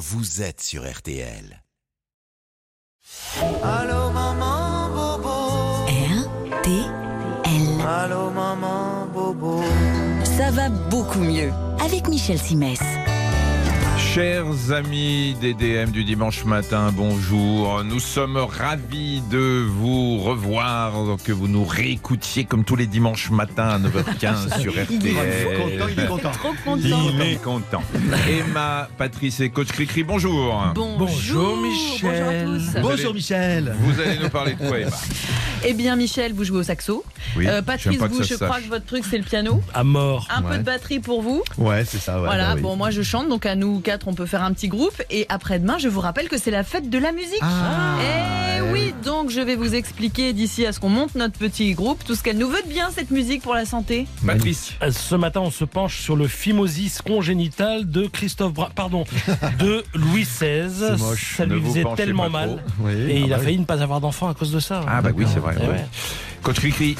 vous êtes sur RTL. Allô maman bobo. RTL. Allô maman bobo. Ça va beaucoup mieux avec Michel Simès. Chers amis DDM du dimanche matin, bonjour. Nous sommes ravis de vous revoir, que vous nous réécoutiez comme tous les dimanches matins à 9h15 sur RTL. il est content. Trop content. Il est content. Emma, Patrice et Coach Cricri, bonjour. Bonjour, Bonjour, Michel. Bonjour à tous. Bonjour Michel. Vous allez nous parler de quoi, Emma Eh bien, Michel, vous jouez au saxo. Oui, Euh, Patrice, vous, je crois que votre truc, c'est le piano. À mort. Un peu de batterie pour vous. Ouais, c'est ça. ouais, voilà, bah oui. bon, moi je chante, donc à nous quatre, on peut faire un petit groupe. Et après-demain, je vous rappelle que c'est la fête de la musique. Ah. Eh oui, donc je vais vous expliquer d'ici à ce qu'on monte notre petit groupe tout ce qu'elle nous veut de bien, cette musique pour la santé. Patrice, Euh, Ce matin, on se penche sur le phimosis congénital de Christophe Bra- pardon, de Louis XVI. Moche. Ça lui faisait tellement mal. Oui, Et il ah a bah failli ne pas avoir d'enfant à cause de ça. Ah bah oui, c'est vrai. Eh ouais. ouais. Coach Cricri.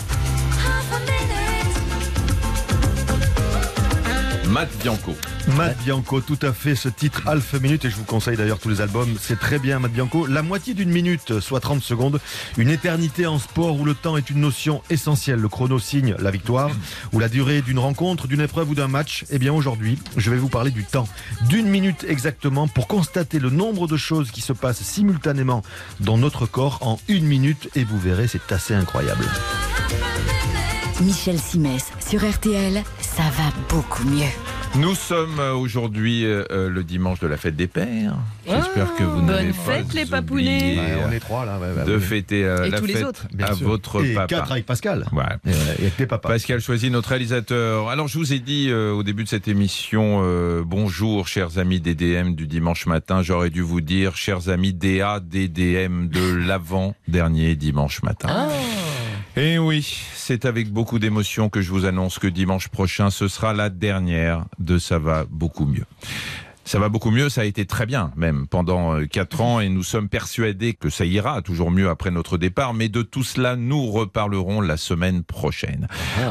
Matt Bianco. Matt Bianco, tout à fait, ce titre Alpha Minute, et je vous conseille d'ailleurs tous les albums, c'est très bien Matt Bianco. La moitié d'une minute, soit 30 secondes, une éternité en sport où le temps est une notion essentielle. Le chrono signe la victoire, ou la durée d'une rencontre, d'une épreuve ou d'un match. Eh bien aujourd'hui, je vais vous parler du temps. D'une minute exactement pour constater le nombre de choses qui se passent simultanément dans notre corps en une minute, et vous verrez, c'est assez incroyable. Michel Simès sur RTL. Ça va beaucoup mieux. Nous sommes aujourd'hui euh, euh, le dimanche de la fête des pères. J'espère que vous bonne n'avez fête, pas les oublié, papounet. Ouais, euh, on est trois là. ouais, de fêter euh, Et la tous les fête autres. Bien à sûr. votre Et papa. quatre avec Pascal. Ouais. Et, euh, et avec tes papas. Pascal choisit notre réalisateur. Alors je vous ai dit euh, au début de cette émission, euh, bonjour chers amis DDM du dimanche matin. J'aurais dû vous dire chers amis DA DDM de l'avant-dernier dimanche matin. Ah. Et oui, c'est avec beaucoup d'émotion que je vous annonce que dimanche prochain, ce sera la dernière de Ça va beaucoup mieux. Ça va beaucoup mieux, ça a été très bien même pendant euh, quatre ans et nous sommes persuadés que ça ira toujours mieux après notre départ, mais de tout cela nous reparlerons la semaine prochaine.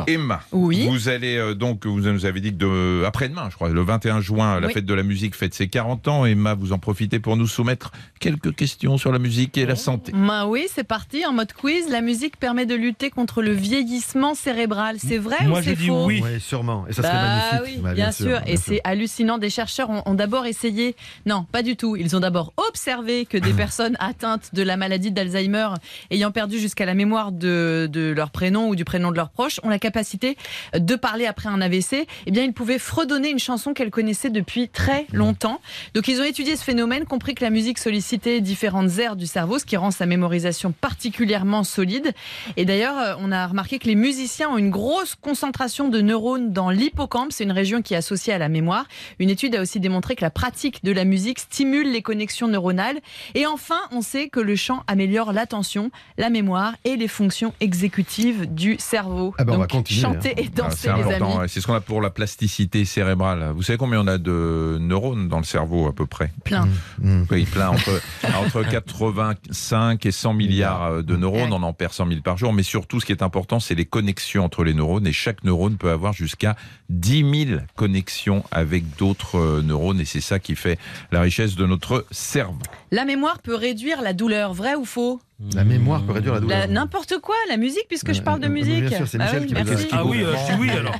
Emma, Oui. vous allez euh, donc, vous nous avez dit que de, après-demain, je crois, le 21 juin, la Oui. fête de la musique fête ses 40 ans. Emma, vous en profitez pour nous soumettre quelques questions sur la musique et la santé. Bah oui, c'est parti en mode quiz. La musique permet de lutter contre le vieillissement cérébral. C'est vrai Moi, ou je c'est dis faux oui. Oui, sûrement. Et ça serait Bah magnifique. oui, Bah, bien, sûr. Et c'est hallucinant. Des chercheurs ont, ont d'abord essayé. Non, pas du tout. Ils ont d'abord observé que des personnes atteintes de la maladie d'Alzheimer, ayant perdu jusqu'à la mémoire de, de leur prénom ou du prénom de leurs proches, ont la capacité de parler après un AVC. Eh bien, ils pouvaient fredonner une chanson qu'elles connaissaient depuis très longtemps. Donc, ils ont étudié ce phénomène, compris que la musique sollicitait différentes aires du cerveau, ce qui rend sa mémorisation particulièrement solide. Et d'ailleurs, euh, on a remarqué que les musiciens ont une grosse concentration de neurones dans l'hippocampe. C'est une région qui est associée à la mémoire. Une étude a aussi démontré que la pratique de la musique stimule les connexions neuronales. Et enfin, on sait que le chant améliore l'attention, la mémoire et les fonctions exécutives du cerveau. Ah ben, on va Donc, continuer, chanter et Ah, danser, C'est les important, amis. c'est ce qu'on a pour la plasticité cérébrale. Vous savez combien on a de neurones dans le cerveau à peu près? Plein. Mmh. Oui, plein, entre, entre 85 et 100 milliards euh, de neurones, Ouais. on en perd 100 000 par jour, mais surtout ce qui est important, c'est les connexions entre les neurones, et chaque neurone peut avoir jusqu'à 10 000 connexions avec d'autres euh, neurones, et c'est ça qui fait la richesse de notre cerveau. La mémoire peut réduire la douleur, vrai ou faux? La mémoire peut réduire la douleur. N'importe quoi, la musique, puisque je Euh, parle de euh, musique. bien sûr, c'est Bah Michel qui. Ah oui, euh, oui alors.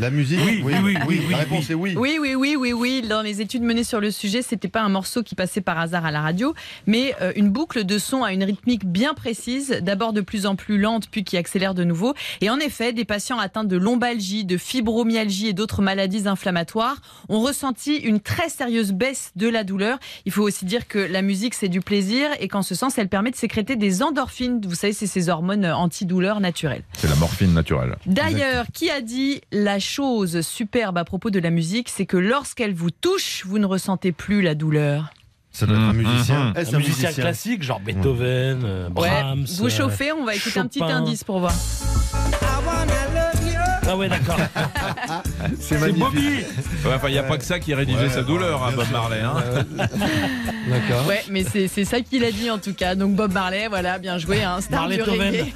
La musique Oui, oui, oui, oui, oui, La réponse est oui. Oui, oui, oui, oui, oui. Dans les études menées sur le sujet, c'était pas un morceau qui passait par hasard à la radio, mais une boucle de son à une rythmique bien précise, d'abord de plus en plus lente, puis qui accélère de nouveau. Et en effet, des patients atteints de lombalgie, de fibromyalgie et d'autres maladies inflammatoires ont ressenti une très sérieuse baisse de la douleur. Il faut aussi dire que la musique, c'est du plaisir et qu'en ce sens, elle permet de sécréter des endorphines. Vous savez, c'est ces hormones antidouleurs naturelles. C'est la morphine naturelle. D'ailleurs, qui a dit la chose superbe à propos de la musique, c'est que lorsqu'elle vous touche, vous ne ressentez plus la douleur. Ça doit être un Mmh, musicien. mmh. Est-ce Un musicien classique, genre Beethoven, euh, Brahms. vous euh, chauffez, on va écouter un petit indice pour voir. Ah ouais, d'accord. C'est. Bobby. Ouais, Enfin, il n'y a pas que ça qui rédigeait Ouais, sa douleur, hein, Bob. Marley. hein. D'accord. Ouais, mais c'est c'est ça qu'il a dit en tout cas. Donc Bob Marley, voilà, bien joué, un star du reggae.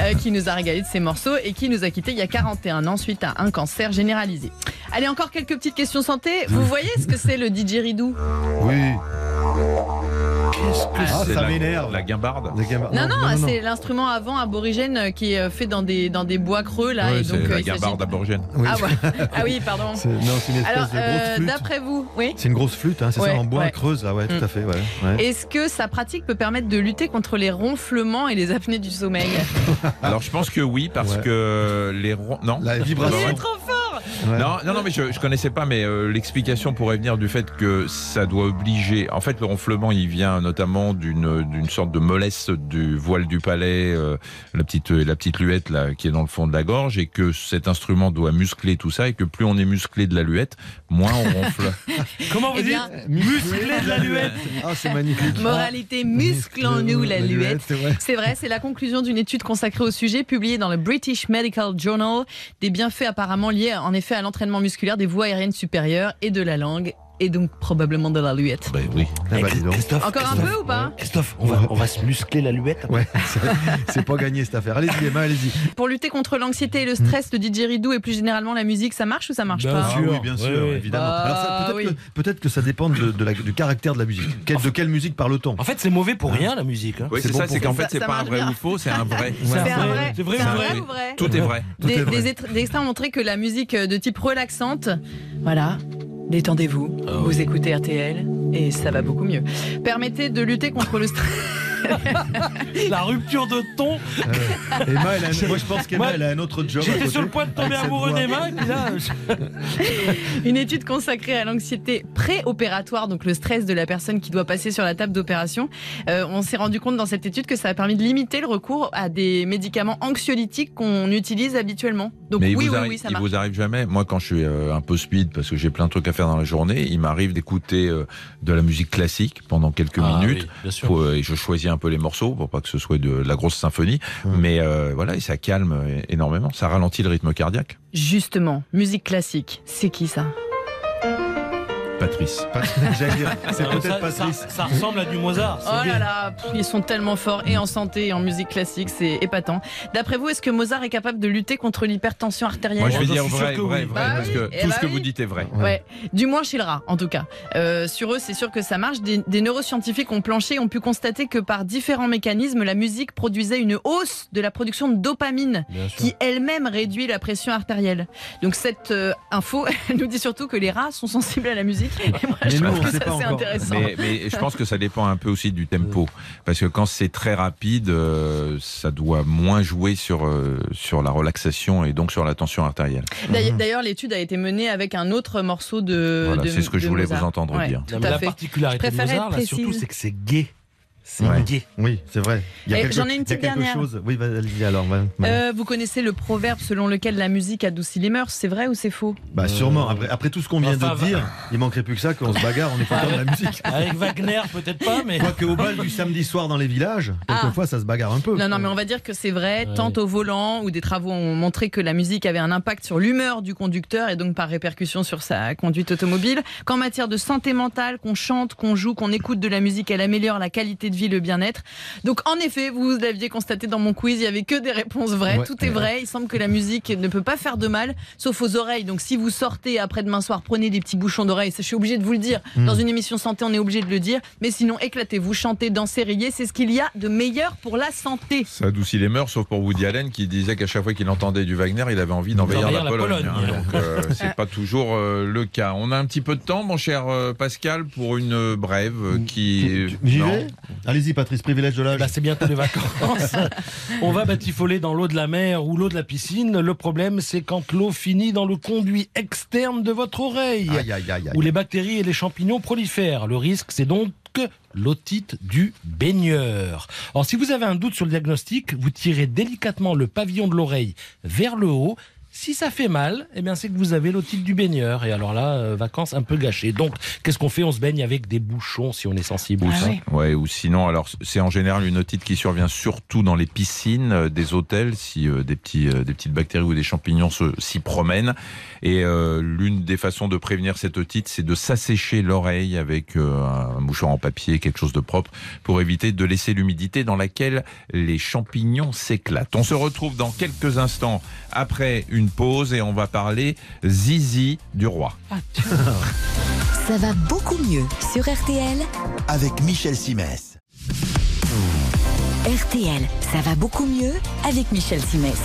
euh, qui nous a régalé de ses morceaux et qui nous a quittés il y a 41 ans suite à un cancer généralisé. Allez, encore quelques petites questions santé. Vous voyez ce que c'est le didgeridoo Oui. Qu'est-ce que Ah, C'est ça la- m'énerve. La guimbarde. Non, non, c'est l'instrument avant aborigène euh, qui est fait dans des, dans des bois creux là. Ouais, et donc, euh, il s'agit- guimbarde aborigène. Oui. Ah, ouais. ah oui, pardon. C'est- Non, c'est une espèce Alors, de grosse euh, flûte. d'après vous, oui C'est une grosse flûte, hein, c'est Ouais, ça, en bois ouais. creuse, là, ouais, tout Mm. à fait. Ouais, ouais. Est-ce que sa pratique peut permettre de lutter contre les ronflements et les apnées du sommeil? Alors je pense que oui, parce Ouais. que les ronds. Non La Il vibration. est trop fort Ouais. Non, non, non, mais je, je connaissais pas, mais euh, l'explication pourrait venir du fait que ça doit obliger. En fait, le ronflement, il vient notamment d'une d'une sorte de mollesse du voile du palais, euh, la petite la petite luette là qui est dans le fond de la gorge, et que cet instrument doit muscler tout ça, et que plus on est musclé de la luette, moins on ronfle. Comment vous Eh dites Musclé de la luette. Ah, c'est magnifique. moralité, musclons-nous la luette. c'est vrai. C'est vrai, c'est la conclusion d'une étude consacrée au sujet publiée dans le British Medical Journal. Des bienfaits apparemment liés en effet à l'entraînement musculaire des voies aériennes supérieures et de la langue, et donc probablement de la luette. ben oui. Ah bah. Christophe, Encore un peu ou pas? Christophe, on va, on va se muscler la luette. Ouais, c'est- pas gagné cette affaire. Allez-y, Emma, allez-y. Pour lutter contre l'anxiété et le stress, le didgeridoo et plus généralement la musique, ça marche ou ça marche Bien pas? Ah sûr. oui, bien sûr, Oui, oui. évidemment. Bah, peut-être, oui. que, ça dépend de, de la- du caractère de la musique. Quelle- de quelle musique parle-t-on? En fait, c'est mauvais pour rien la musique. hein. Oui, C'est bon ça, pour c'est qu'en ça. fait, c'est pas un vrai bien. ou faux, c'est un vrai. C'est vrai. c'est vrai, ou vrai? Tout est vrai. Des, extraits ont montré que la musique de type relaxante, voilà, détendez-vous, vous écoutez RTL et ça va beaucoup mieux. Permettez de lutter contre le stress. La rupture de ton. Euh, Emma, elle a un- moi je pense qu'Emma, elle a un autre job. J'étais sur le point de tomber amoureux d'Emma et puis là. je- Une étude consacrée à l'anxiété préopératoire, donc le stress de la personne qui doit passer sur la table d'opération. Euh, on s'est rendu compte dans cette étude que ça a permis de limiter le recours à des médicaments anxiolytiques qu'on utilise habituellement. Donc Mais il oui, vous oui, arrive, oui, ça il vous arrive jamais. Moi, quand je suis euh, un peu speed, parce que j'ai plein de trucs à faire dans la journée, il m'arrive d'écouter euh, de la musique classique pendant quelques Ah minutes. oui, bien sûr. Euh, et je choisis un peu les morceaux pour pas que ce soit de la grosse symphonie. Mmh. Mais euh, voilà, et ça calme énormément. Ça ralentit le rythme cardiaque. Justement, musique classique, c'est qui ça? Patrice. J'allais dire, c'est Euh, peut-être ça, Patrice. ça- ça ressemble à du Mozart. c'est Oh gay. là là, pff, ils sont tellement forts et en santé et en musique classique, c'est épatant. D'après vous, est-ce que Mozart est capable de lutter contre l'hypertension artérielle? Moi, je vais dire vrai, que vrai, vrai, Bah parce que eh tout bah ce que oui. vous dites est vrai. Ouais. du moins chez le rat, en tout cas. Euh, sur eux, c'est sûr que ça marche. Des, des neuroscientifiques ont planché, ont pu constater que par différents mécanismes, la musique produisait une hausse de la production de dopamine, Bien qui elle-même réduit la pression artérielle. Donc cette euh, info, elle nous dit surtout que les rats sont sensibles à la musique. Et moi, Mais je nous, trouve on que sait ça pas c'est encore. intéressant. Mais, mais je pense que ça dépend un peu aussi du tempo. Parce que quand c'est très rapide, euh, ça doit moins jouer sur, euh, sur la relaxation et donc sur la tension artérielle. D'ailleurs- l'étude a été menée avec un autre morceau de. Voilà, c'est ce que je voulais Mozart. vous entendre Ouais, dire. Tout à la fait. particularité Je de Mozart, là, surtout, c'est que c'est gay. C'est Ouais. gay. Oui, c'est vrai. Il y a Et quelque- j'en ai une petite dernière. chose. Oui, vas-y alors. Euh, vous connaissez le proverbe selon lequel la musique adoucit les mœurs, c'est vrai ou c'est faux? Bah sûrement. Après, après tout ce qu'on vient Enfin, de va- dire, il manquerait plus que ça qu'on se bagarre. On est content de la musique. Avec Wagner, peut-être pas, mais. Quoique au bal du samedi soir dans les villages, quelquefois ça se bagarre un peu. Non, non, mais on va dire que c'est vrai, Ouais. tant au volant où des travaux ont montré que la musique avait un impact sur l'humeur du conducteur et donc par répercussion sur sa conduite automobile, qu'en matière de santé mentale, qu'on chante, qu'on joue, qu'on écoute de la musique, elle améliore la qualité de vie, le bien-être. Donc en effet, vous l'aviez constaté dans mon quiz, il y avait que des réponses vraies, Ouais. tout est vrai. Il semble que la musique ne peut pas faire de mal, sauf aux oreilles. Donc si vous sortez après-demain soir, prenez des petits bouchons d'oreilles. Je suis obligée de vous le dire. Mm. Dans une émission santé, on est obligé de le dire. Mais sinon, éclatez-vous, chantez, dansez, riez. C'est ce qu'il y a de meilleur pour la santé. Ça adoucit les mœurs, sauf pour Woody Allen qui disait qu'à chaque fois qu'il entendait du Wagner, il avait envie d'envahir la, la Pologne. Pologne. hein. Donc euh, c'est pas toujours euh, le cas. On a un petit peu de temps, mon cher euh, Pascal, pour une euh, brève euh, qui. J'y Non. vais? Allez-y, Patrice, privilège de l'âge. Bah, c'est bientôt les vacances. On va batifoler dans l'eau de la mer ou l'eau de la piscine. Le problème, c'est quand l'eau finit dans le conduit externe de votre oreille, Aïe, aïe, aïe, aïe. où les bactéries et les champignons prolifèrent. Le risque, c'est donc l'otite du baigneur. Alors, si vous avez un doute sur le diagnostic, vous tirez délicatement le pavillon de l'oreille vers le haut Si ça fait mal, eh bien c'est que vous avez l'otite du baigneur. Et alors là, euh, vacances un peu gâchées. Donc, qu'est-ce qu'on fait? On se baigne avec des bouchons si on est sensible. Ah oui. Ouais, ou sinon, alors c'est en général une otite qui survient surtout dans les piscines euh, des hôtels, si euh, des, petits, euh, des petites bactéries ou des champignons se- s'y promènent. Et euh, l'une des façons de prévenir cette otite, c'est de s'assécher l'oreille avec euh, un mouchoir en papier, quelque chose de propre, pour éviter de laisser l'humidité dans laquelle les champignons s'éclatent. On se retrouve dans quelques instants après une pause et on va parler zizi du roi. Ça va beaucoup mieux sur RTL. Avec Michel Simès. RTL, ça va beaucoup mieux avec Michel Simès.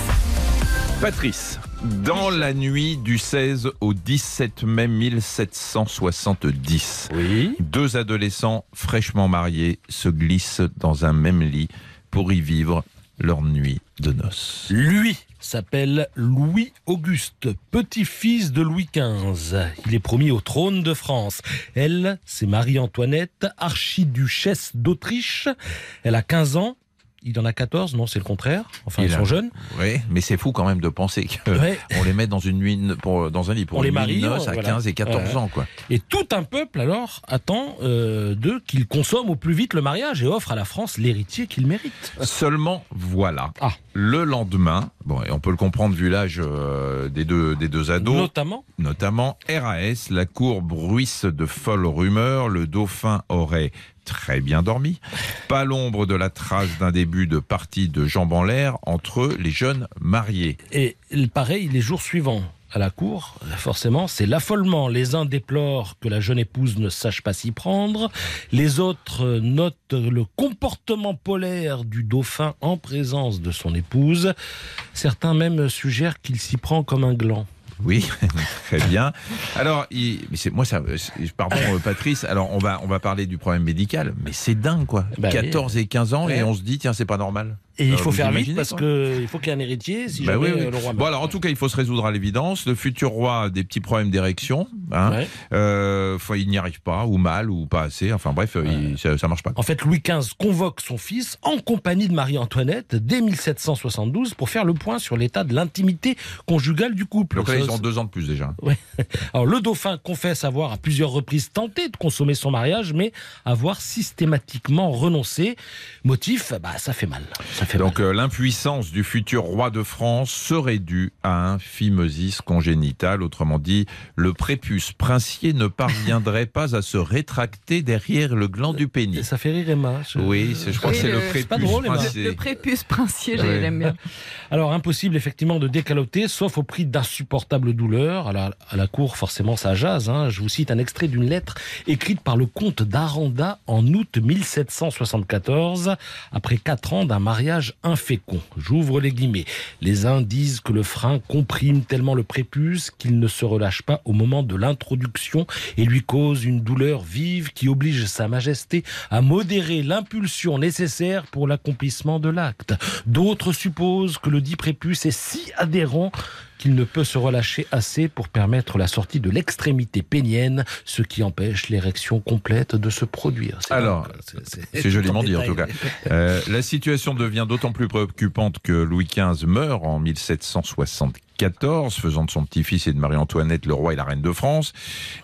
Patrice, dans la nuit du 16 au 17 mai 1770, Oui. deux adolescents fraîchement mariés se glissent dans un même lit pour y vivre leur nuit de noces. Lui s'appelle Louis-Auguste, petit-fils de Louis XV. Il est promis au trône de France. Elle, c'est Marie-Antoinette, archiduchesse d'Autriche. Elle a 15 ans. Il en a 14, non, c'est le contraire. Enfin, Il ils a- sont jeunes. Oui, mais c'est fou quand même de penser qu'on Ouais. les met dans une nuit, pour, dans un lit pour On les une nuit marie, à voilà. 15 et 14 Ouais. ans, quoi. Et tout un peuple, alors, attend euh, d'eux qu'ils consomment au plus vite le mariage et offre à la France l'héritier qu'il mérite. Seulement, voilà. Ah. Le lendemain, bon, et on peut le comprendre vu l'âge euh, des deux, des deux ados, Notamment, notamment RAS, la cour bruisse de folles rumeurs, le dauphin aurait très bien dormi, pas l'ombre de la trace d'un début de partie de jambes en l'air entre les jeunes mariés. Et pareil, les jours suivants à la cour, forcément, c'est l'affolement. Les uns déplorent que la jeune épouse ne sache pas s'y prendre, les autres notent le comportement polaire du dauphin en présence de son épouse. Certains même suggèrent qu'il s'y prend comme un gland. Oui, très bien. Alors, il, mais c'est moi ça. Pardon, euh, Patrice. Alors, on va on va parler du problème médical, mais c'est dingue quoi. Bah oui. 14 et 15 ans Ouais. et on se dit tiens c'est pas normal. Et il faut faire vite parce qu'il faut qu'il y ait un héritier si Bah jamais oui, oui. euh, le roi Bon alors en tout cas il faut se résoudre à l'évidence. Le futur roi a des petits problèmes d'érection. Hein. Ouais. Euh, il n'y arrive pas ou mal ou pas assez. Enfin bref, il- ça, ça marche pas. En fait, Louis XV convoque son fils en compagnie de Marie-Antoinette dès 1772 pour faire le point sur l'état de l'intimité conjugale du couple. Donc là ils ont deux ans de plus déjà. Alors le dauphin confesse avoir à plusieurs reprises tenté de consommer son mariage, mais avoir systématiquement renoncé. Motif, bah ça fait mal. Ça fait Donc euh, l'impuissance du futur roi de France serait due à un phimosis congénital, autrement dit, le prépuce princier ne parviendrait pas à se rétracter derrière le gland du pénis. ça fait rire Emma. Je- Oui, je crois Oui, que c'est le, le- prépuce c'est pas drôle, Emma. princier. Le prépuce princier, Ouais. j'aime bien. Alors impossible effectivement de décaloter, sauf au prix d'insupportables douleurs. À la, à la cour, forcément, ça jase. hein. Je vous cite un extrait d'une lettre écrite par le comte d'Aranda en août 1774, après quatre ans d'un mariage infécond. J'ouvre les guillemets. Les uns disent que le frein comprime tellement le prépuce qu'il ne se relâche pas au moment de l'introduction et lui cause une douleur vive qui oblige Sa Majesté à modérer l'impulsion nécessaire pour l'accomplissement de l'acte. D'autres supposent que le dit prépuce est si adhérent qu'il ne peut se relâcher assez pour permettre la sortie de l'extrémité pénienne, ce qui empêche l'érection complète de se produire. C'est Alors, c'est- joliment dit, en tout détail. Euh, la situation devient d'autant plus préoccupante que Louis XV meurt en 1774, faisant de son petit-fils et de Marie-Antoinette le roi et la reine de France.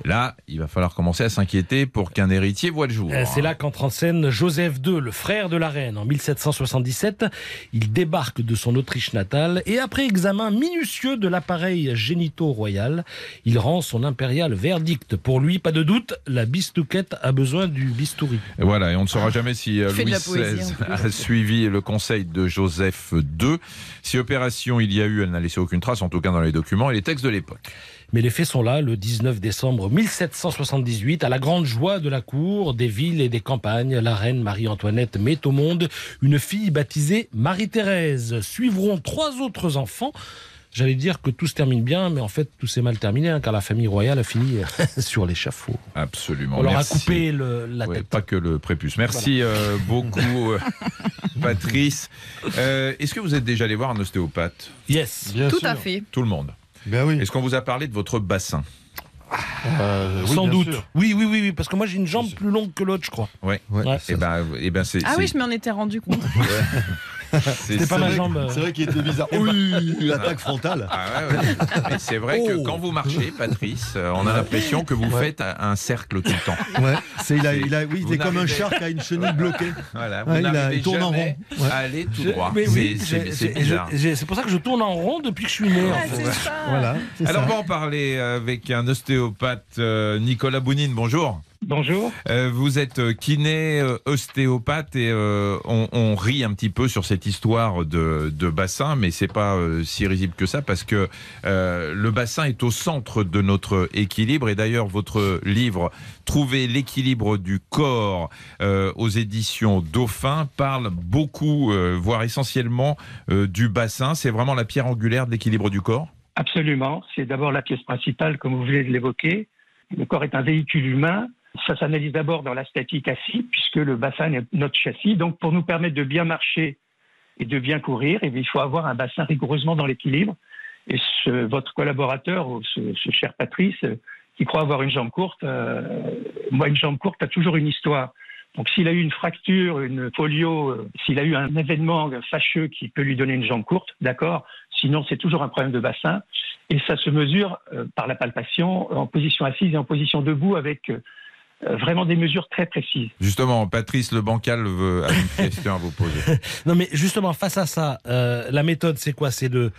Là, il va falloir commencer à s'inquiéter pour qu'un héritier voit le jour. Euh, C'est là qu'entre en scène Joseph II, le frère de la reine. En 1777, il débarque de son Autriche natale et après examen minutieux de l'appareil génito-royal, il rend son impérial verdict. Pour lui, pas de doute, la bistouquette a besoin du bistouri. Et Voilà, et on ne saura jamais si euh, Louis XVI plus. a suivi le conseil de Joseph II. Si opération il y a eu, elle n'a laissé aucune trace, tout cas dans les documents et les textes de l'époque. Mais les faits sont là, le 19 décembre 1778, à la grande joie de la cour, des villes et des campagnes, la reine Marie-Antoinette met au monde une fille baptisée Marie-Thérèse. Suivront trois autres enfants. J'allais dire que tout se termine bien, mais en fait tout s'est mal terminé, hein, car la famille royale a fini sur l'échafaud. Absolument. On leur a coupé le- la Ouais, tête. pas que le prépuce. Merci euh, beaucoup, euh, Patrice. Euh, Est-ce que vous êtes déjà allé voir un ostéopathe? Yes. Bien Tout sûr. à fait. Tout le monde. Ben oui. Est-ce qu'on vous a parlé de votre bassin? Euh, oui, Sans doute. sûr. Oui, oui, oui, oui, parce que moi j'ai une jambe plus longue que l'autre, je crois. Ouais. Ouais. Ouais. Eh ben, eh ben c'est. Ah oui, je m'en étais rendu compte. C'est C'était pas ma vrai- jambe. C'est vrai qu'il était bizarre. Oui, l'attaque frontale. Ah ouais, ouais. Mais c'est vrai que Oh. quand vous marchez, Patrice, euh, on a l'impression que vous Ouais. faites un cercle tout le temps. Ouais, c'est il a, il a, oui, il est comme un char qui a une chenille bloquée. Voilà, vous Ouais, il a- n'arrivez il tourne en rond. Aller tout droit. oui, C'est- pour ça que je tourne en rond depuis que je suis né. en fait. Voilà. Alors, on va en parler avec un ostéopathe, euh, Nicolas Bounine. Bonjour. Bonjour. Euh, vous êtes euh, kiné, euh, ostéopathe et euh, on, on rit un petit peu sur cette histoire de, de bassin, mais c'est pas si risible que ça parce que le bassin est au centre de notre équilibre et d'ailleurs votre livre Trouver l'équilibre du corps aux éditions Dauphin parle beaucoup, voire essentiellement du bassin. C'est vraiment la pierre angulaire de l'équilibre du corps? Absolument. C'est d'abord la pièce principale, comme vous venez de l'évoquer. Le corps est un véhicule humain. Ça s'analyse d'abord dans la statique assis, puisque le bassin est notre châssis. Donc, pour nous permettre de bien marcher et de bien courir, eh il faut avoir un bassin rigoureusement dans l'équilibre. Et votre collaborateur, ce, ce cher Patrice, euh, qui croit avoir une jambe courte, euh, moi, une jambe courte a toujours une histoire. Donc, s'il a eu une fracture, une polio, euh, s'il a eu un événement fâcheux qui peut lui donner une jambe courte, d'accord. Sinon, c'est toujours un problème de bassin. Et ça se mesure euh, par la palpation en position assise et en position debout avec vraiment des mesures très précises. Justement, Patrice Le Bancal veut, a une question à vous poser. Non, mais justement, face à ça, euh, la méthode, c'est quoi? C'est de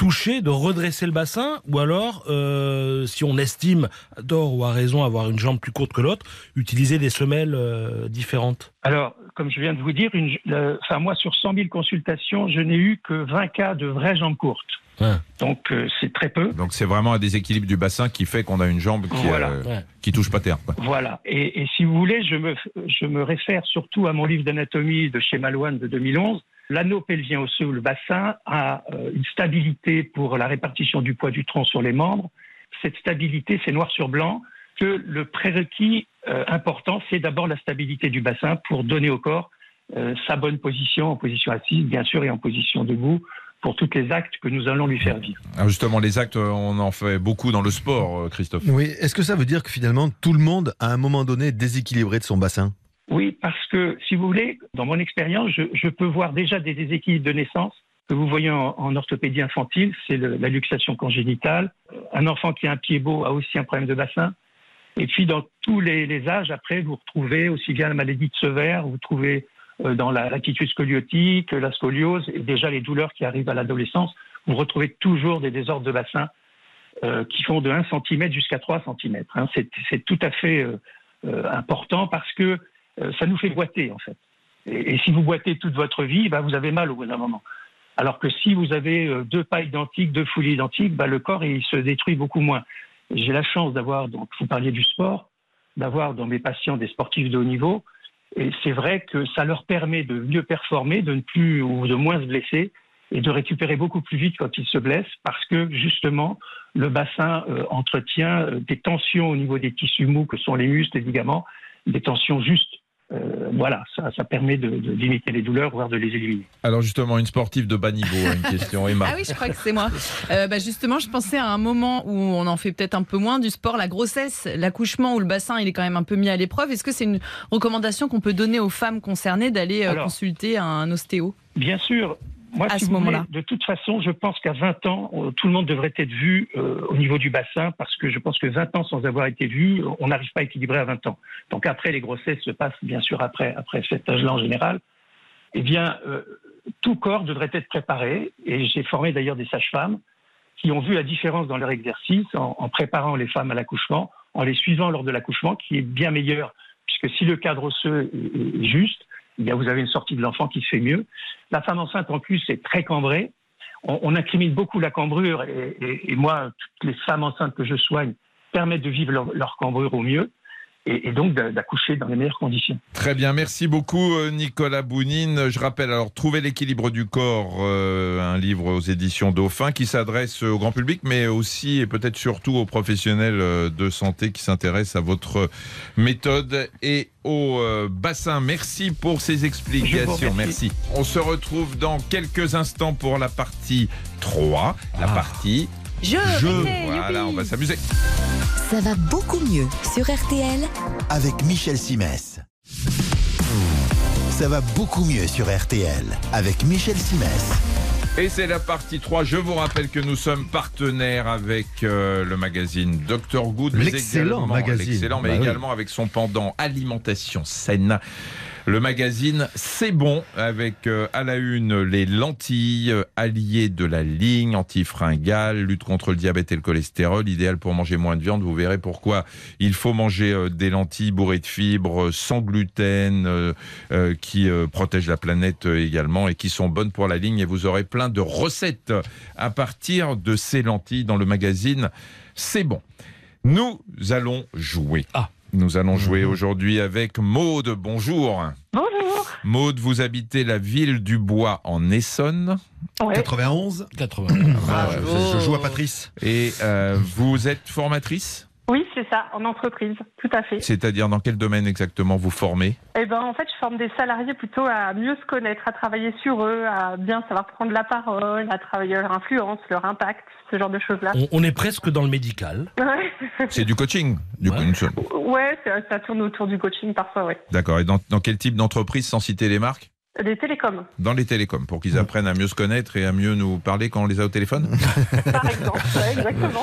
toucher, de redresser le bassin, ou alors, euh, si on estime, tort ou à raison, avoir une jambe plus courte que l'autre, utiliser des semelles euh, différentes? Alors, comme je viens de vous dire, une, euh, enfin, moi, sur 100 000 consultations, je n'ai eu que 20 cas de vraies jambes courtes. Ouais. Donc, euh, c'est très peu. Donc c'est vraiment un déséquilibre du bassin qui fait qu'on a une jambe qui, Voilà. euh, Ouais. qui touche pas terre. quoi. Voilà. Et, et si vous voulez, je me, je me réfère surtout à mon livre d'anatomie de chez Malouane de 2011. L'anneau pelvien osseux ou le bassin a euh, une stabilité pour la répartition du poids du tronc sur les membres. Cette stabilité, c'est noir sur blanc que le prérequis euh, important, c'est d'abord la stabilité du bassin pour donner au corps euh, sa bonne position en position assise, bien sûr, et en position debout pour tous les actes que nous allons lui faire vivre. Alors justement, les actes, euh, on en fait beaucoup dans le sport, euh, Christophe. Oui, est-ce que ça veut dire que finalement tout le monde, à un moment donné, est déséquilibré de son bassin? Oui, parce que si vous voulez, dans mon expérience, je, je peux voir déjà des déséquilibres de naissance que vous voyez en, en orthopédie infantile, c'est le- la luxation congénitale. Un enfant qui a un pied beau a aussi un problème de bassin. Et puis dans tous les, les âges, après, vous retrouvez aussi bien la maladie de Sever, vous trouvez dans la l'attitude scoliotique, la scoliose, et déjà les douleurs qui arrivent à l'adolescence, vous retrouvez toujours des désordres de bassin euh, qui font de 1 cm jusqu'à 3 cm. C'est c'est tout à fait euh, euh, important parce que euh, ça nous fait boiter en fait. Et, si vous boitez toute votre vie, bah, vous avez mal au bout d'un moment. Alors que si vous avez euh, deux pas identiques, deux fouilles identiques, bah, le corps il se détruit beaucoup moins. J'ai la chance d'avoir, donc vous parliez du sport, d'avoir dans mes patients des sportifs de haut niveau, et c'est vrai que ça leur permet de mieux performer, de ne plus ou de moins se blesser, et de récupérer beaucoup plus vite quand ils se blessent, parce que justement le bassin euh, entretient euh, des tensions au niveau des tissus mous que sont les muscles, les ligaments, des tensions justes. Euh, voilà, ça, ça permet de, de limiter les douleurs, voire de les éliminer. Alors justement, une sportive de bas niveau a une question, Emma. Ah oui, je crois que c'est moi. Euh, bah, justement, je pensais à un moment où on en fait peut-être un peu moins du sport, la grossesse, l'accouchement, où le bassin il est quand même un peu mis à l'épreuve. Est-ce que c'est une recommandation qu'on peut donner aux femmes concernées d'aller euh, consulter un ostéo? Bien sûr. Moi, À si ce vous voulez, moment-là. de toute façon, je pense qu'à 20 ans, euh, tout le monde devrait être vu euh, au niveau du bassin, parce que je pense que 20 ans sans avoir été vu, on n'arrive pas à équilibrer à 20 ans. Donc après, les grossesses se passent bien sûr après, après cet âge-là en général. Eh bien, euh, tout corps devrait être préparé, et j'ai formé d'ailleurs des sages-femmes qui ont vu la différence dans leur exercice en, en préparant les femmes à l'accouchement, en les suivant lors de l'accouchement, qui est bien meilleur, puisque si le cadre osseux est- est juste, eh bien, vous avez une sortie de l'enfant qui se fait mieux. La femme enceinte, en plus, est très cambrée. On, incrimine beaucoup la cambrure et, moi, toutes les femmes enceintes que je soigne permettent de vivre leur cambrure au mieux et, et donc d'a- d'accoucher dans les meilleures conditions. Très bien, merci beaucoup euh, Nicolas Bounine. Je rappelle alors Trouver l'équilibre du corps, euh, un livre aux éditions Dauphin qui s'adresse au grand public, mais aussi et peut-être surtout aux professionnels euh, de santé qui s'intéressent à votre méthode et au euh, bassin. Merci pour ces explications. Merci. On se retrouve dans quelques instants pour la partie 3, la Ah. partie Je, Je- voilà, on va s'amuser. Ça va beaucoup mieux sur RTL. Avec Michel Simès. Ça va beaucoup mieux sur RTL avec Michel Simès. Et c'est la partie 3. Je vous rappelle que nous sommes partenaires avec euh, le magazine Dr Good. mais L'excellent magazine. L'excellent, mais Bah oui. également avec son pendant Alimentation Saine. Le magazine C'est bon avec euh, à la une les lentilles euh, alliées de la ligne antifringale, lutte contre le diabète et le cholestérol, idéal pour manger moins de viande. Vous verrez pourquoi il faut manger euh, des lentilles bourrées de fibres, sans gluten, qui protègent la planète également et qui sont bonnes pour la ligne. Et vous aurez plein de recettes à partir de ces lentilles dans le magazine C'est bon. Nous allons jouer. Ah. Nous allons jouer aujourd'hui avec Maude. Bonjour. Bonjour. Maude, vous habitez la ville du Bois en Essonne 91 80. Ah, je, je joue à Patrice. et euh, vous êtes formatrice, Oui, c'est ça, en entreprise, tout à fait. c'est-à-dire dans quel domaine exactement vous formez? Eh ben, en fait, je forme des salariés plutôt à mieux se connaître, à travailler sur eux, à bien savoir prendre la parole, à travailler leur influence, leur impact, ce genre de choses-là. On, on est presque dans le médical. Ouais, C'est du coaching du coup, Ouais. une seule. ouais ça, ça tourne autour du coaching parfois, ouais. D'accord. Et dans, dans quel type d'entreprise, sans citer les marques? Des télécoms, Dans les télécoms, pour qu'ils apprennent à mieux se connaître et à mieux nous parler quand on les a au téléphone par exemple. Ouais, exactement.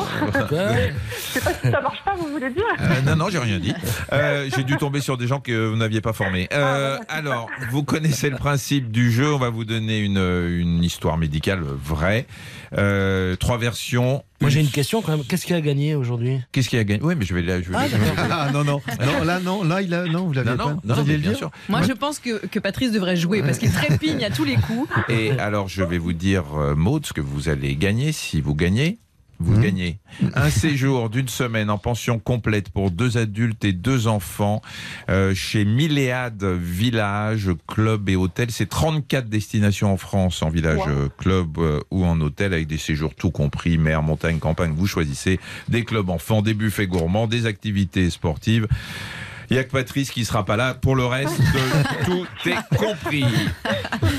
Ouais. Je sais pas si ça marche pas, vous voulez dire Euh, non, non, j'ai rien dit. Euh, j'ai dû tomber sur des gens que vous n'aviez pas formés. Euh, alors, vous connaissez le principe du jeu. On va vous donner une, une histoire médicale vraie. Euh, trois versions. Moi j'ai une question quand même. Qu'est-ce qui a gagné aujourd'hui? Qu'est-ce qui a gagné? Oui, mais je vais, la- je vais Ah. Ah non, non. Non, là, non, là, il a. Non, vous l'aviez Non, pas. non, Vous le bien dire sûr. Moi, je pense que, que Patrice devrait jouer parce qu'il trépigne à tous les coups. Et alors, je vais vous dire, euh, Maud, ce que vous allez gagner si vous gagnez. Vous Mhm. gagnez un séjour d'une semaine en pension complète pour deux adultes et deux enfants euh, chez Milléade Village, Club et Hôtel. C'est 34 destinations en France, en village, Wow. euh, club euh, ou en hôtel, avec des séjours tout compris, mer, montagne, campagne. Vous choisissez des clubs enfants, des buffets gourmands, des activités sportives. Il n'y a que Patrice qui sera pas là. Pour le reste, tout est compris.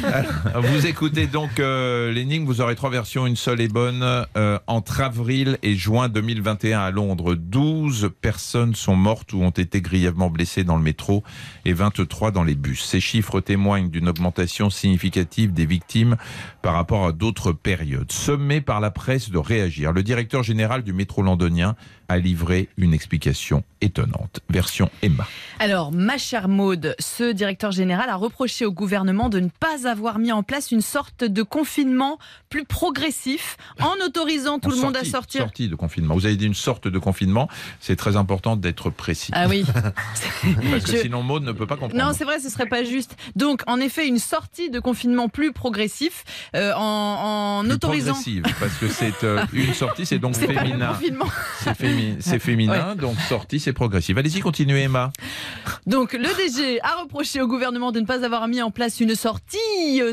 Alors, Vous écoutez donc euh, l'énigme. Vous aurez trois versions. Une seule est bonne. Euh, entre avril et juin 2021 à Londres, 12 personnes sont mortes ou ont été grièvement blessées dans le métro et 23 dans les bus. Ces chiffres témoignent d'une augmentation significative des victimes par rapport à d'autres périodes. Sommé par la presse de réagir, le directeur général du métro londonien a livré une explication étonnante. Version Emma. Alors, ma chère Maude, ce directeur général a reproché au gouvernement de ne pas avoir mis en place une sorte de confinement plus progressif en autorisant tout En le monde à sortir. Sortie de confinement. Vous avez dit une sorte de confinement. C'est très important d'être précis. Ah oui. Parce que je- sinon, Maud ne peut pas comprendre. Non, c'est vrai, ce serait pas juste. Donc, en effet, une sortie de confinement plus progressif euh, en, en Plus autorisant. progressive, parce que c'est euh, une sortie, c'est donc C'est pas le féminin. C'est fémi- c'est féminin, donc sortie, c'est progressif. Allez-y, continuez, Emma. Donc, le DG a reproché au gouvernement de ne pas avoir mis en place une sortie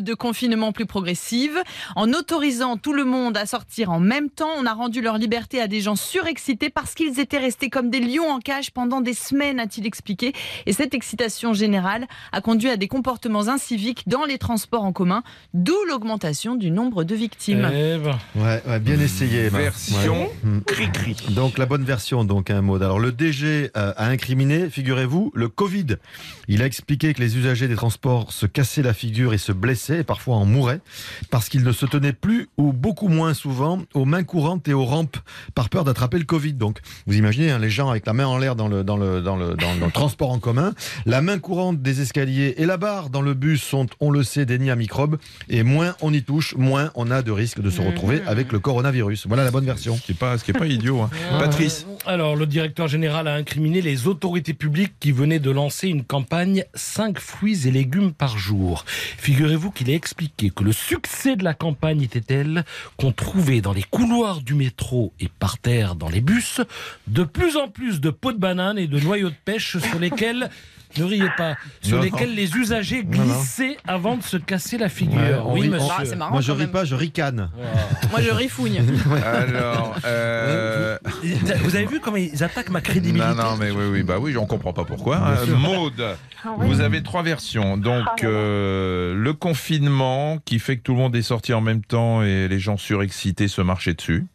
de confinement plus progressive. En autorisant tout le monde à sortir en même temps, on a rendu leur liberté à des gens surexcités parce qu'ils étaient restés comme des lions en cage pendant des semaines, a-t-il expliqué. Et cette excitation générale a conduit à des comportements inciviques dans les transports en commun, d'où l'augmentation du nombre de victimes. Eh ben, Ouais, ouais, bien essayé. Emma. Version Ouais. Cri-cri. Donc la bonne version, donc un mot. Alors le DG euh, a incriminé, figurez-vous, le Covid. Il a expliqué que les usagers des transports se cassaient la figure et se blessaient, et parfois en mouraient, parce qu'ils ne se tenaient plus ou beaucoup moins souvent aux mains courantes et aux rampes, par peur d'attraper le Covid. Donc vous imaginez hein, les gens avec la main en l'air dans le, dans, le, dans, le, dans le transport en commun, la main courante des escaliers et la barre dans le bus sont, on le sait, des nids à microbes, et moins on y touche, moins on a de risque de se retrouver avec le coronavirus. Voilà la bonne version. Ce qui n'est pas, ce qui est pas idiot. hein. Patrice. Alors, le directeur général a incriminé les autorités publiques qui venaient de lancer une campagne 5 fruits et légumes par jour. Figurez-vous qu'il a expliqué que le succès de la campagne était tel qu'on trouvait dans les couloirs du métro et par terre dans les bus de plus en plus de pots de banane et de noyaux de pêche sur lesquels ne riez pas, sur Non, lesquels les usagers non. glissaient avant de se casser la figure. Ouais, oui, rit- monsieur. Ah, c'est marrant Moi je ris pas, je ricane. Moi, je rifougne. Alors, euh, Vous avez vu comment ils attaquent ma crédibilité non, non, mais oui, oui, bah oui, on comprend pas pourquoi. hein. Maude, vous avez trois versions. Donc, Ah, euh, le confinement qui fait que tout le monde est sorti en même temps et les gens surexcités se marchaient dessus.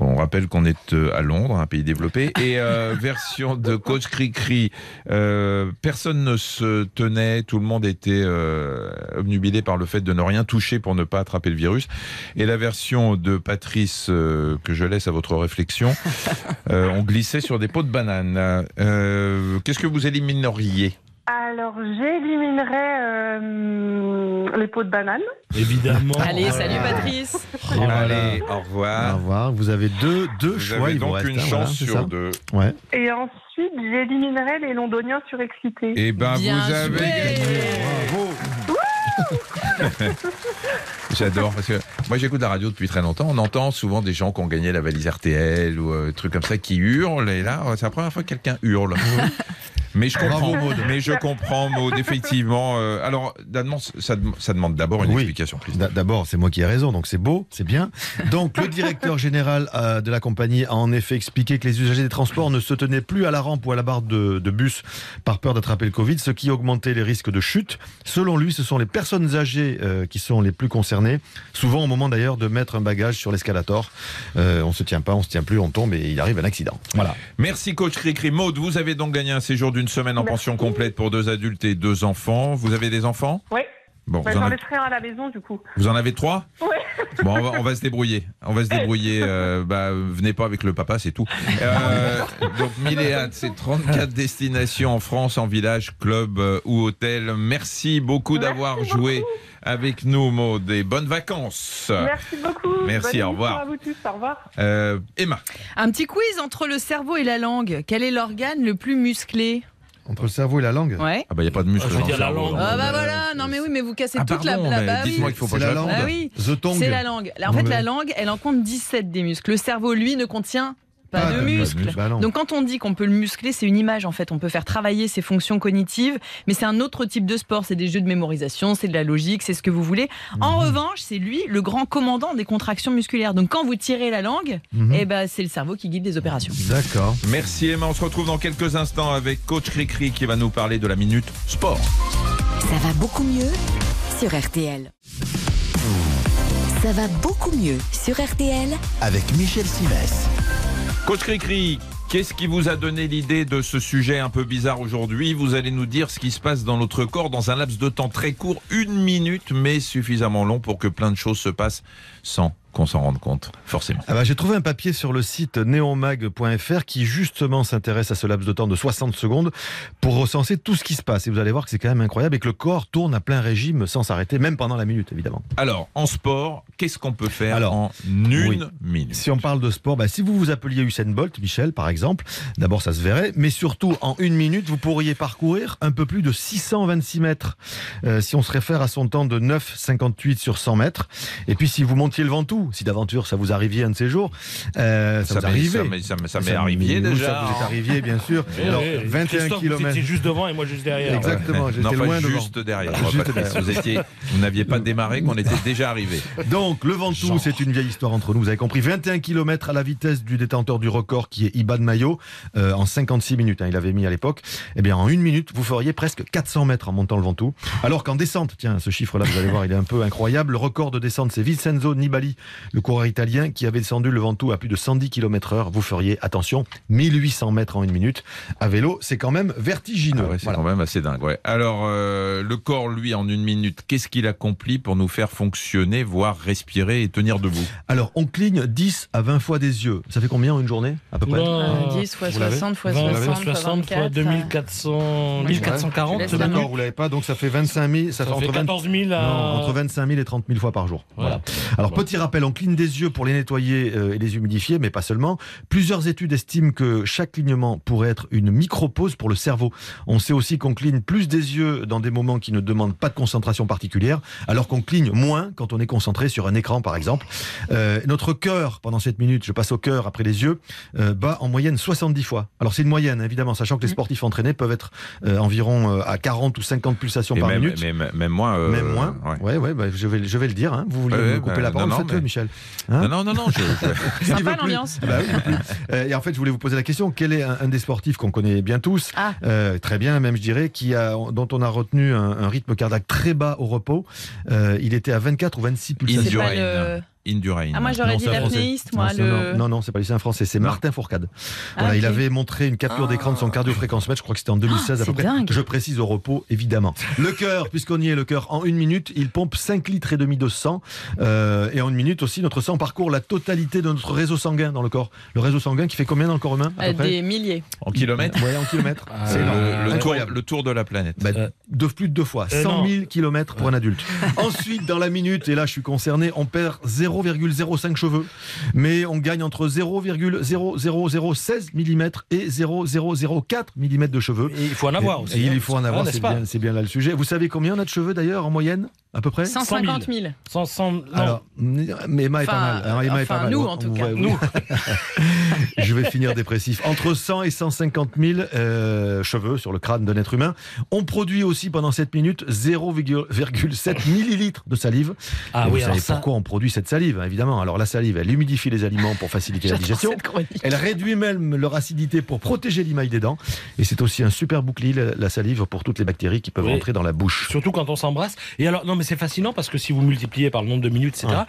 On rappelle qu'on est euh, à Londres, un pays développé. Et euh, version de coach Cricri, euh, personne ne se tenait, tout le monde était euh, obnubilé par le fait de ne rien toucher pour ne pas attraper le virus. Et la version de Patrice, euh, que je laisse à votre réflexion, euh, on glissait sur des pots de banane. Euh, Qu'est-ce que vous élimineriez? Alors, j'éliminerais euh, les pots de banane. Évidemment. Allez, salut. Patrice. Oh. Allez, au Au revoir. revoir. Vous avez deux, deux Vous choix. avez il vous donc une un, chance voilà, sur deux. Ouais. Et ensuite, j'éliminerais les londoniens surexcités. Eh ben, Bien vous avez joué. gagné. Bravo. J'adore parce que moi j'écoute la radio depuis très longtemps. On entend souvent des gens qui ont gagné la valise RTL ou euh, trucs comme ça qui hurlent. Et là, c'est la première fois que quelqu'un hurle. Mais je comprends, Bravo, mais je comprends, Maud, effectivement. Euh, alors, ça, ça demande d'abord une Oui. explication, D'abord, c'est moi qui ai raison, donc c'est beau, c'est bien. Donc, le directeur général euh, de la compagnie a en effet expliqué que les usagers des transports ne se tenaient plus à la rampe ou à la barre de, de bus par peur d'attraper le Covid, ce qui augmentait les risques de chute. Selon lui, ce sont les personnes âgées euh, qui sont les plus concernées, souvent au moment d'ailleurs de mettre un bagage sur l'escalator. On se tient pas, on se tient plus, on tombe et il arrive un accident. Voilà. Merci, coach Cricri. Maud, vous avez donc gagné un séjour d'une semaine en Merci. pension complète pour deux adultes et deux enfants. Vous avez des enfants Oui, Bon, bah, vous, en j'en avez, laisserai un à la maison du coup. vous en avez trois Ouais. Bon, on va, on va se débrouiller. On va se débrouiller. euh, bah, venez pas avec le papa, c'est tout. Euh, donc, Milléade, c'est 34 destinations en France, en village, club euh, ou hôtel. Merci beaucoup d'avoir joué avec nous, Maud. Et bonnes vacances. Merci beaucoup. Merci, Bonne au revoir. à vous tous. Au revoir. Euh, Emma, Un petit quiz entre le cerveau et la langue. Quel est l'organe le plus musclé? Entre le cerveau et la langue Ouais. ah bah, il n'y a pas de muscle Ah, je veux dire la langue. Ah bah voilà, non mais oui, mais vous cassez Ah, toute pardon, la mais bah oui. qu'il faut pas la langue. Ah oui. The tongue. C'est la langue. En Non, fait, mais- la langue, elle en compte 17 des muscles. Le cerveau, lui, ne contient pas, Pas de muscles. Bah. Donc quand on dit qu'on peut le muscler, c'est une image en fait. On peut faire travailler ses fonctions cognitives, mais c'est un autre type de sport. C'est des jeux de mémorisation, c'est de la logique, c'est ce que vous voulez. En Mhm. revanche, c'est lui le grand commandant des contractions musculaires. Donc quand vous tirez la langue, Mhm. eh ben, c'est le cerveau qui guide les opérations. D'accord. Merci Emma, on se retrouve dans quelques instants avec coach Cricri qui va nous parler de la minute sport. Ça va beaucoup mieux sur RTL. Ça va beaucoup mieux sur RTL. avec Michel Simès. Coach Cricri, qu'est-ce qui vous a donné l'idée de ce sujet un peu bizarre aujourd'hui? Vous allez nous dire ce qui se passe dans notre corps dans un laps de temps très court, une minute, mais suffisamment long pour que plein de choses se passent sans qu'on s'en rende compte, forcément. Ah bah, J'ai trouvé un papier sur le site neomag.fr qui justement s'intéresse à ce laps de temps de 60 secondes pour recenser tout ce qui se passe. Et vous allez voir que c'est quand même incroyable et que le corps tourne à plein régime sans s'arrêter, même pendant la minute évidemment. Alors, en sport, qu'est-ce qu'on peut faire Alors, en une oui. minute? Si on parle de sport, bah, si vous vous appeliez Usain Bolt, Michel par exemple, d'abord ça se verrait, mais surtout en une minute, vous pourriez parcourir un peu plus de 626 mètres. Euh, si on se réfère à son temps de 9,58 sur 100 mètres. Et puis si vous montiez le Ventoux, si d'aventure ça vous arriviez un de ces jours, euh, ça, vous arrivait. ça m'est- ça m'est- ça m'est Ça arrivé déjà, Ça vous est arrivé, bien sûr. Alors, eh, 21 Christophe, vous km. étiez juste devant et moi juste derrière. Exactement, j'étais loin devant. juste derrière. Voilà, moi, juste derrière. Vous étiez, vous n'aviez pas démarré, qu'on était déjà arrivé. Donc, le Ventoux, Genre. c'est une vieille histoire entre nous, vous avez compris. 21 km à la vitesse du détenteur du record qui est Iban Mayo euh, en 56 minutes. hein, il avait mis à l'époque. Eh bien, en une minute, vous feriez presque 400 mètres en montant le Ventoux. Alors qu'en descente, tiens, ce chiffre-là, vous allez voir, il est un peu incroyable. Le record de descente, c'est Vincenzo Nibali, le coureur italien, qui avait descendu le Ventoux à plus de 110 km heure. Vous feriez, attention, 1800 mètres en une minute. À vélo, c'est quand même vertigineux. Ah ouais, c'est Voilà. quand même assez dingue. Ouais. Alors, euh, le corps, lui, en une minute, qu'est-ce qu'il accomplit pour nous faire fonctionner, voire respirer et tenir debout? Alors, on cligne 10 à 20 fois des yeux. Ça fait combien en une journée, à peu près? Oula. Euh, 10 fois vous l'avez 60 fois 20 60 fois fois 60 fois 24. 2400, Ouais. 1440. Je laisse c'est la bon main. D'accord, vous l'avez pas, donc ça fait 25 000, ça, Ça fait fait entre 20 14 000 à... Non, entre 25 000 et 30 000 fois par jour. Voilà. Alors, Bon. petit rappel, on cligne des yeux pour les nettoyer euh, et les humidifier, mais pas seulement. Plusieurs études estiment que chaque clignement pourrait être une micro-pause pour le cerveau. On sait aussi qu'on cligne plus des yeux dans des moments qui ne demandent pas de concentration particulière, alors qu'on cligne moins quand on est concentré sur un écran, par exemple. Euh, notre cœur, pendant cette minute, je passe au cœur après les yeux, euh, bat en moyenne 70 fois. Alors, c'est une moyenne, évidemment, sachant que les sportifs entraînés peuvent être euh, environ à 40 ou 50 pulsations Et par même, minute. mais- même moins. Même moins. ouais. Ouais, ouais, bah, je, vais, je vais le dire. Hein. Vous vouliez Ouais, me couper la parole, non, non, mais- Michel. Hein Non, non, non, non. je- je- Sympa l'ambiance. Ah bah oui. Euh, et en fait, je voulais vous poser la question quel est un, un des sportifs qu'on connaît bien tous, Ah. euh, très bien même, je dirais, qui a, dont on a retenu un, un rythme cardiaque très bas au repos Euh, Il était à 24 ou 26 C'est pulsations. Indurain. Ah, moi j'aurais Non, dit c'est un l'apnéiste, Non, moi. c'est- le... non, non, non, c'est pas lycéen français, c'est Non. Martin Fourcade. Ah, Voilà, Il avait montré une capture d'écran de son cardiofréquence mètre, je crois que c'était en 2016 Ah, à peu c'est près. dingue. Je précise au repos, évidemment. Le cœur, puisqu'on y est, le cœur, en une minute, il pompe 5 litres et demi de sang. Euh, et en une minute aussi, notre sang parcourt la totalité de notre réseau sanguin dans le corps. Le réseau sanguin qui fait combien dans le corps humain à Euh, peu près des milliers. En kilomètres Ouais, en kilomètres. Ah, C'est Euh, le, le tour, le tour de la planète. Bah, de plus de deux fois, euh, 100 non. 000 km pour un adulte. Ensuite, dans la minute, et là je suis concerné, on perd 0,05 cheveux, mais on gagne entre 0,00016 mm et 0,004 mm de cheveux. Et il faut en avoir aussi. Et hein. il faut en avoir, Ah, c'est pas bien, c'est bien là le sujet. Vous savez combien on a de cheveux d'ailleurs en moyenne? À peu près 150 000. Sans, sans- non. Alors, mais Emma est pas mal. Alors, Emma est pas mal. nous, en tout cas. ouais. Nous. Je vais finir dépressif. Entre 100 et 150 000 euh, cheveux sur le crâne d'un être humain. On produit aussi pendant 7 minutes 0,7 millilitres de salive. Ah Et vous oui, savez ça- pourquoi on produit cette salive, hein, évidemment. Alors la salive, elle humidifie les aliments pour faciliter la digestion. Elle réduit même leur acidité pour protéger l'émail des dents. Et c'est aussi un super bouclier, la, la salive, pour toutes les bactéries qui peuvent Oui. rentrer dans la bouche. Surtout quand on s'embrasse. Et alors, non, mais c'est fascinant parce que si vous multipliez par le nombre de minutes, etc.,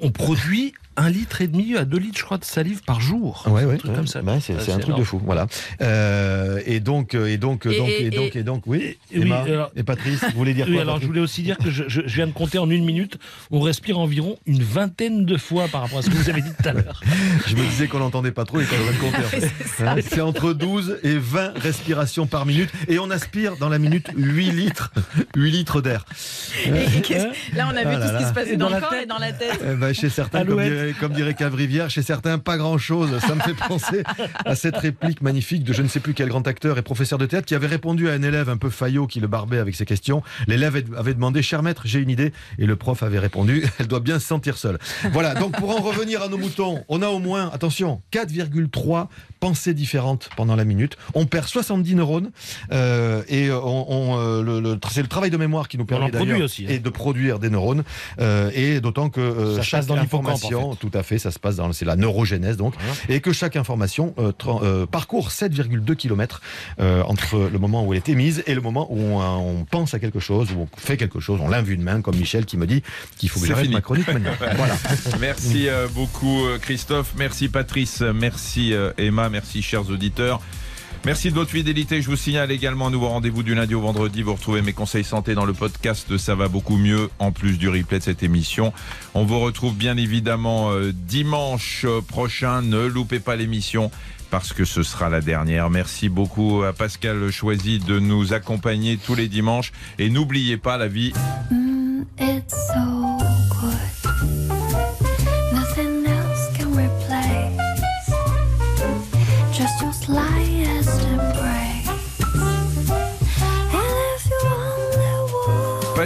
on produit un litre et demi à deux litres, je crois, de salive par jour. Ouais, ouais, un truc ouais. comme ça. Ouais, c'est Ah, c'est un truc de énorme. fou, voilà. Euh, et donc, euh, et donc, Et- donc, et- et, donc, et donc, oui. et- oui, Emma alors- et Patrice, vous voulez dire Oui, quoi alors je voulais aussi dire que je, je- je viens de compter en une minute, on respire environ une vingtaine de fois par rapport à ce que vous avez dit tout à l'heure. Je me disais qu'on n'entendait pas trop et qu'on devrait compter. en fait. Hein, C'est entre 12 et 20 respirations par minute et on aspire dans la minute 8 litres, 8 litres d'air. Et- et Là, on a vu Ah là tout ce qui là. se passait Et dans, dans le la corps tête. et dans la tête. Ben, chez certains, comme Comme dirait Cavrivière, chez certains, pas grand-chose. Ça me fait penser à cette réplique magnifique de je ne sais plus quel grand acteur et professeur de théâtre qui avait répondu à un élève un peu faillot qui le barbait avec ses questions. L'élève avait demandé, cher maître, j'ai une idée. Et le prof avait répondu, elle doit bien se sentir seule. Voilà, donc pour en revenir à nos moutons, on a au moins, attention, 4,3 pensées différentes pendant la minute. On perd 70 neurones euh, et on, on, euh, le, le- c'est le travail de mémoire qui nous permet d'ailleurs aussi, hein. et de produire des neurones euh, et d'autant que euh, Ça se chaque passe dans l'hippocampe, information, en tout à fait, ça se passe dans c'est la neurogénèse donc, Voilà. et que chaque information euh, tra- euh, parcourt 7,2 km entre le moment où elle est émise et le moment où on, on pense à quelque chose, où on fait quelque chose, on l'a vu de main, comme Michel qui me dit qu'il faut que j'arrête ma chronique maintenant. voilà. Merci beaucoup Christophe, merci Patrice, merci Emma, merci chers auditeurs. Merci de votre fidélité. Je vous signale également un nouveau rendez-vous du lundi au vendredi. Vous retrouvez mes conseils santé dans le podcast Ça va beaucoup mieux, en plus du replay de cette émission. On vous retrouve bien évidemment euh, dimanche euh, prochain. Ne loupez pas l'émission parce que ce sera la dernière. Merci beaucoup à Pascal Choisy de nous accompagner tous les dimanches. Et n'oubliez pas la vie. Mm,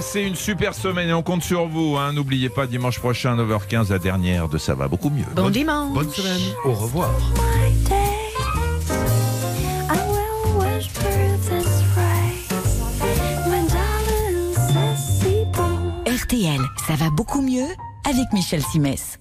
Passez une super semaine et on compte sur vous. hein. N'oubliez pas dimanche prochain 9h15 la dernière de Ça va beaucoup mieux. Bon dimanche. Bonne semaine. Au revoir. c'est bon. RTL, ça va beaucoup mieux avec Michel Simès.